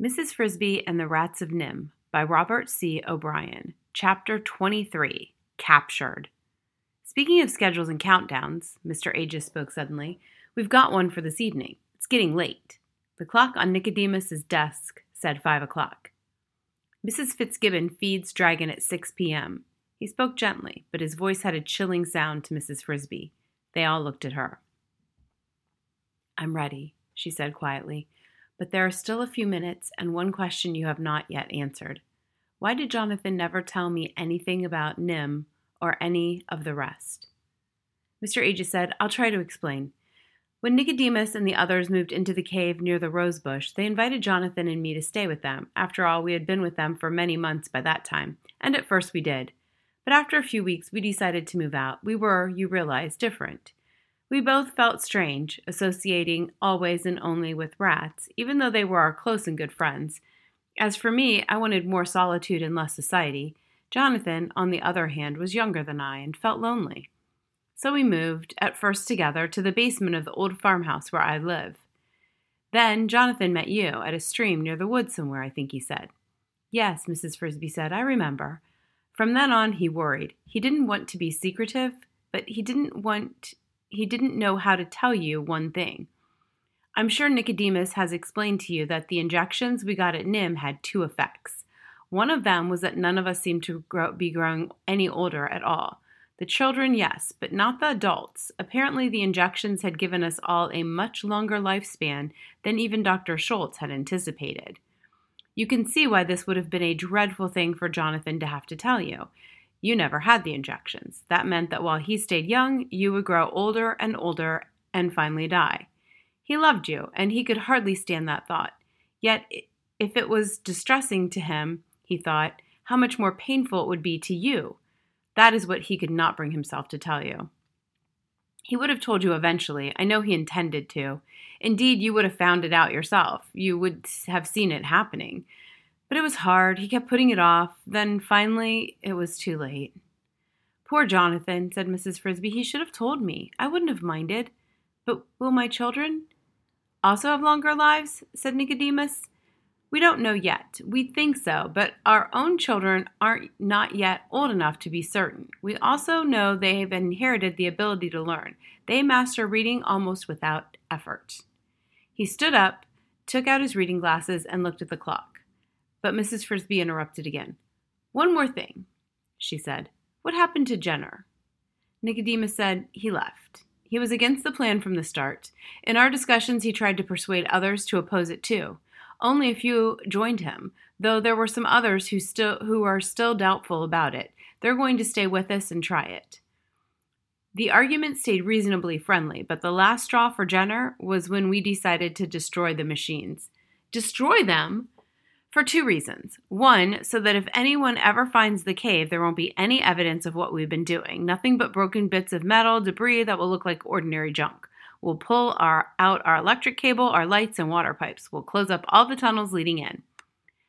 Mrs. Frisby and the Rats of NIMH by Robert C. O'Brien. Chapter 23 Captured. Speaking of schedules and countdowns, Mr. Ages spoke suddenly, we've got one for this evening. It's getting late. The clock on Nicodemus's desk said five o'clock. Mrs. Fitzgibbon feeds Dragon at 6 p.m. He spoke gently, but his voice had a chilling sound to Mrs. Frisby. They all looked at her. I'm ready, she said quietly. But there are still a few minutes and one question you have not yet answered. Why did Jonathan never tell me anything about NIMH or any of the rest? Mr. Ages said, I'll try to explain. When Nicodemus and the others moved into the cave near the rose bush, they invited Jonathan and me to stay with them. After all, we had been with them for many months by that time, and at first we did. But after a few weeks, we decided to move out. We were, you realize, different. We both felt strange, associating always and only with rats, even though they were our close and good friends. As for me, I wanted more solitude and less society. Jonathan, on the other hand, was younger than I and felt lonely. So we moved, at first together, to the basement of the old farmhouse where I live. Then Jonathan met you at a stream near the woods somewhere, I think he said. Yes, Mrs. Frisby said, I remember. From then on, he worried. He didn't want to be secretive, but he didn't want he didn't know how to tell you one thing. I'm sure Nicodemus has explained to you that the injections we got at NIMH had two effects. One of them was that none of us seemed to grow, be growing any older at all. The children, yes, but not the adults. Apparently, the injections had given us all a much longer lifespan than even Dr. Schultz had anticipated. You can see why this would have been a dreadful thing for Jonathan to have to tell you. You never had the injections. That meant that while he stayed young, you would grow older and older and finally die. He loved you, and he could hardly stand that thought. Yet, if it was distressing to him, he thought, how much more painful it would be to you. That is what he could not bring himself to tell you. He would have told you eventually. I know he intended to. Indeed, you would have found it out yourself. You would have seen it happening. But it was hard. He kept putting it off. Then finally, it was too late. Poor Jonathan, said Mrs. Frisby. He should have told me. I wouldn't have minded. But will my children also have longer lives? said Nicodemus. We don't know yet. We think so, but our own children aren't not yet old enough to be certain. We also know they have inherited the ability to learn. They master reading almost without effort. He stood up, took out his reading glasses, and looked at the clock. But Mrs. Frisby interrupted again. One more thing, she said. What happened to Jenner? Nicodemus said he left. He was against the plan from the start. In our discussions, he tried to persuade others to oppose it too. Only a few joined him, though there were some others who still who are still doubtful about it. They're going to stay with us and try it. The argument stayed reasonably friendly, but the last straw for Jenner was when we decided to destroy the machines. Destroy them? For two reasons. One, so that if anyone ever finds the cave, there won't be any evidence of what we've been doing. Nothing but broken bits of metal, debris that will look like ordinary junk. We'll pull our, out our electric cable, our lights, and water pipes. We'll close up all the tunnels leading in.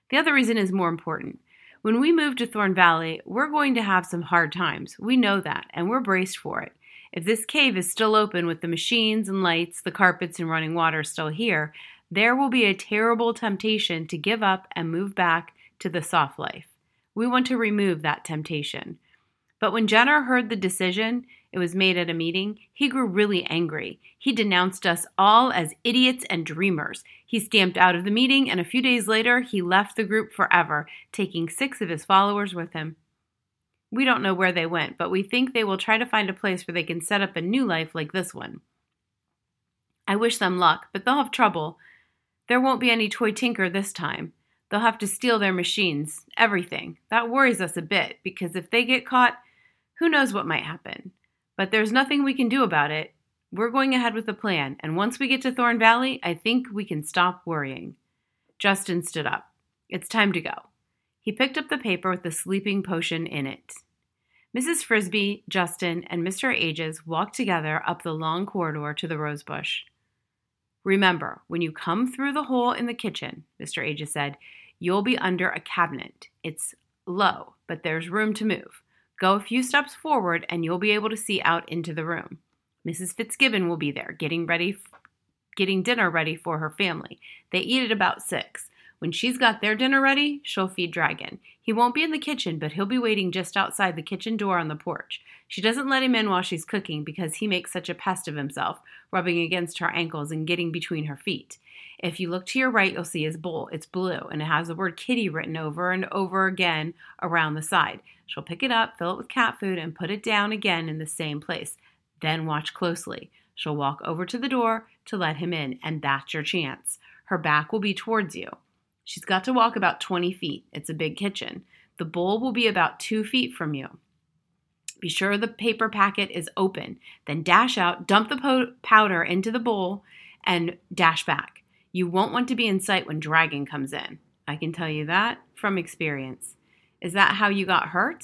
The other reason is more important. When we move to Thorn Valley, we're going to have some hard times. We know that, and we're braced for it. If this cave is still open with the machines and lights, the carpets and running water still here, there will be a terrible temptation to give up and move back to the soft life. We want to remove that temptation. But when Jenner heard the decision, it was made at a meeting, he grew really angry. He denounced us all as idiots and dreamers. He stamped out of the meeting, and a few days later, he left the group forever, taking six of his followers with him. We don't know where they went, but we think they will try to find a place where they can set up a new life like this one. I wish them luck, but they'll have trouble there won't be any toy tinker this time. They'll have to steal their machines, everything. That worries us a bit because if they get caught, who knows what might happen. But there's nothing we can do about it. We're going ahead with the plan, and once we get to Thorn Valley, I think we can stop worrying. Justin stood up. It's time to go. He picked up the paper with the sleeping potion in it. Mrs. Frisby, Justin, and Mr. Ages walked together up the long corridor to the rosebush. Remember, when you come through the hole in the kitchen, Mr. Ages said, you'll be under a cabinet. It's low, but there's room to move. Go a few steps forward and you'll be able to see out into the room. Mrs. Fitzgibbon will be there getting ready getting dinner ready for her family. They eat at about 6. When she's got their dinner ready, she'll feed Dragon. He won't be in the kitchen, but he'll be waiting just outside the kitchen door on the porch. She doesn't let him in while she's cooking because he makes such a pest of himself, rubbing against her ankles and getting between her feet. If you look to your right, you'll see his bowl. It's blue and it has the word kitty written over and over again around the side. She'll pick it up, fill it with cat food, and put it down again in the same place. Then watch closely. She'll walk over to the door to let him in, and that's your chance. Her back will be towards you. She's got to walk about 20 feet. It's a big kitchen. The bowl will be about two feet from you. Be sure the paper packet is open. Then dash out, dump the po- powder into the bowl, and dash back. You won't want to be in sight when Dragon comes in. I can tell you that from experience. Is that how you got hurt?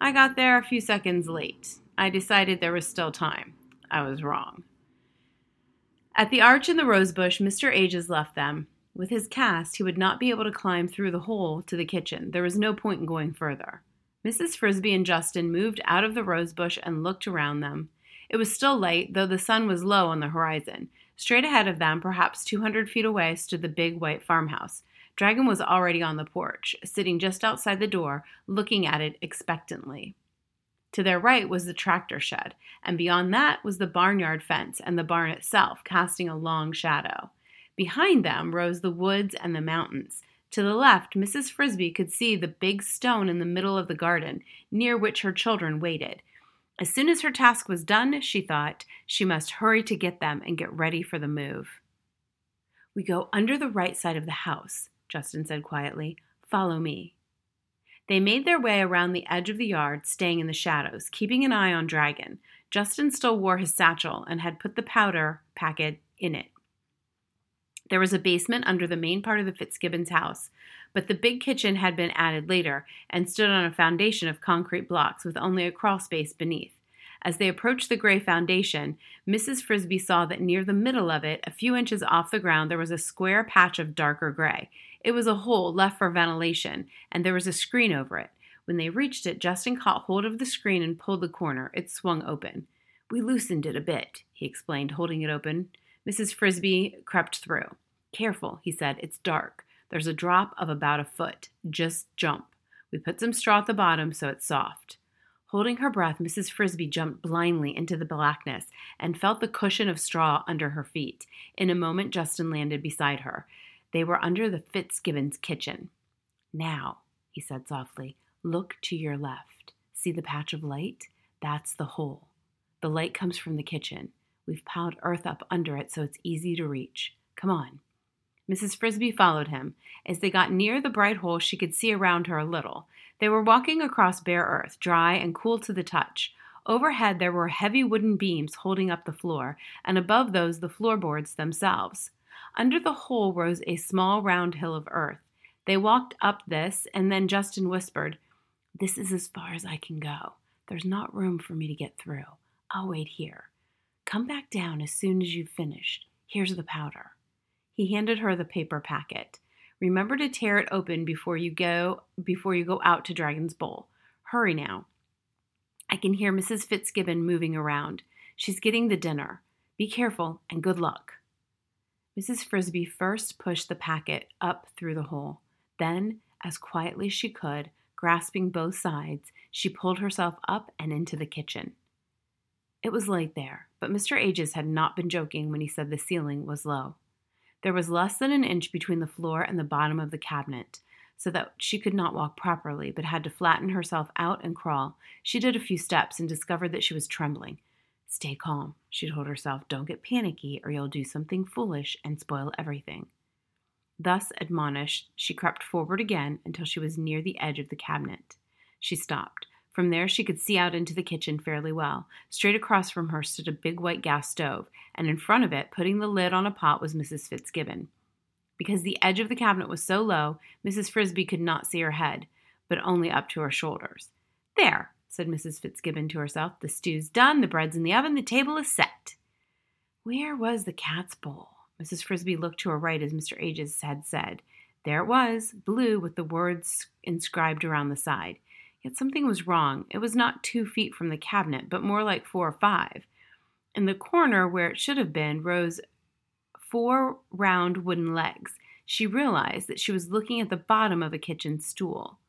I got there a few seconds late. I decided there was still time. I was wrong. At the arch in the rosebush, Mr. Ages left them. With his cast, he would not be able to climb through the hole to the kitchen. There was no point in going further. Mrs. Frisby and Justin moved out of the rosebush and looked around them. It was still light, though the sun was low on the horizon. Straight ahead of them, perhaps 200 feet away, stood the big white farmhouse. Dragon was already on the porch, sitting just outside the door, looking at it expectantly. To their right was the tractor shed, and beyond that was the barnyard fence and the barn itself, casting a long shadow. Behind them rose the woods and the mountains. To the left, Mrs. Frisby could see the big stone in the middle of the garden, near which her children waited. As soon as her task was done, she thought, she must hurry to get them and get ready for the move. We go under the right side of the house, Justin said quietly. Follow me. They made their way around the edge of the yard, staying in the shadows, keeping an eye on Dragon. Justin still wore his satchel and had put the powder packet in it. There was a basement under the main part of the Fitzgibbons house, but the big kitchen had been added later and stood on a foundation of concrete blocks with only a crawl space beneath. As they approached the gray foundation, Mrs. Frisby saw that near the middle of it, a few inches off the ground, there was a square patch of darker gray. It was a hole left for ventilation, and there was a screen over it. When they reached it, Justin caught hold of the screen and pulled the corner. It swung open. We loosened it a bit, he explained, holding it open. Mrs. Frisby crept through. Careful, he said. It's dark. There's a drop of about a foot. Just jump. We put some straw at the bottom so it's soft. Holding her breath, Mrs. Frisby jumped blindly into the blackness and felt the cushion of straw under her feet. In a moment, Justin landed beside her. They were under the Fitzgibbons kitchen. Now, he said softly, look to your left. See the patch of light? That's the hole. The light comes from the kitchen. We've piled earth up under it so it's easy to reach. Come on. Mrs. Frisby followed him. As they got near the bright hole, she could see around her a little. They were walking across bare earth, dry and cool to the touch. Overhead, there were heavy wooden beams holding up the floor, and above those, the floorboards themselves. Under the hole rose a small round hill of earth. They walked up this, and then Justin whispered, This is as far as I can go. There's not room for me to get through. I'll wait here. Come back down as soon as you've finished. Here's the powder. He handed her the paper packet. Remember to tear it open before you go before you go out to Dragon's Bowl. Hurry now. I can hear Mrs. Fitzgibbon moving around. She's getting the dinner. Be careful and good luck. Mrs. Frisby first pushed the packet up through the hole. Then, as quietly as she could, grasping both sides, she pulled herself up and into the kitchen. It was light there, but Mr. Ages had not been joking when he said the ceiling was low. There was less than an inch between the floor and the bottom of the cabinet, so that she could not walk properly, but had to flatten herself out and crawl. She did a few steps and discovered that she was trembling. Stay calm, she told herself. Don't get panicky, or you'll do something foolish and spoil everything. Thus admonished, she crept forward again until she was near the edge of the cabinet. She stopped. From there, she could see out into the kitchen fairly well. Straight across from her stood a big white gas stove, and in front of it, putting the lid on a pot, was Mrs. Fitzgibbon. Because the edge of the cabinet was so low, Mrs. Frisby could not see her head, but only up to her shoulders. There, said Mrs. Fitzgibbon to herself, the stew's done, the bread's in the oven, the table is set. Where was the cat's bowl? Mrs. Frisby looked to her right as Mr. Ages had said. There it was, blue with the words inscribed around the side. Yet something was wrong. It was not two feet from the cabinet, but more like four or five. In the corner where it should have been rose four round wooden legs. she realized that she was looking at the bottom of a kitchen stool.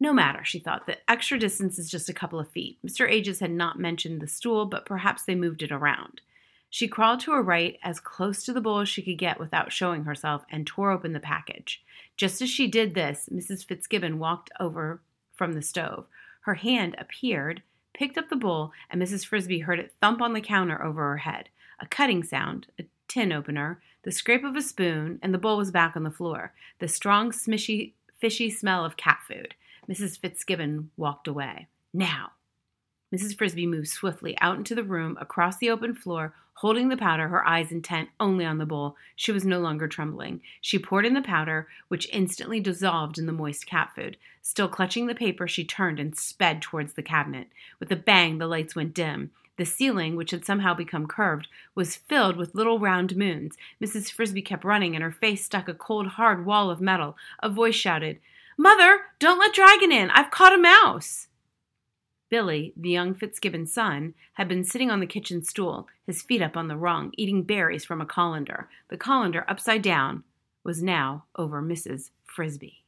No matter, she thought, the extra distance is just a couple of feet. Mr. Ages had not mentioned the stool, but perhaps they moved it around. She crawled to her right as close to the bowl as she could get without showing herself and tore open the package. Just as she did this, Mrs. Fitzgibbon walked over from the stove. Her hand appeared, picked up the bowl, and Mrs. Frisby heard it thump on the counter over her head. A cutting sound, a tin opener, the scrape of a spoon, and the bowl was back on the floor. The strong, smishy, fishy smell of cat food. Mrs. Fitzgibbon walked away. Now! Mrs. Frisby moved swiftly out into the room, across the open floor, holding the powder, her eyes intent only on the bowl. She was no longer trembling. She poured in the powder, which instantly dissolved in the moist cat food. Still clutching the paper, she turned and sped towards the cabinet. With a bang, the lights went dim. The ceiling, which had somehow become curved, was filled with little round moons. Mrs. Frisby kept running, and her face stuck a cold, hard wall of metal. A voice shouted, Mother, don't let Dragon in. I've caught a mouse. Billy, the young Fitzgibbon son, had been sitting on the kitchen stool, his feet up on the rung, eating berries from a colander. The colander, upside down, was now over Mrs. Frisby.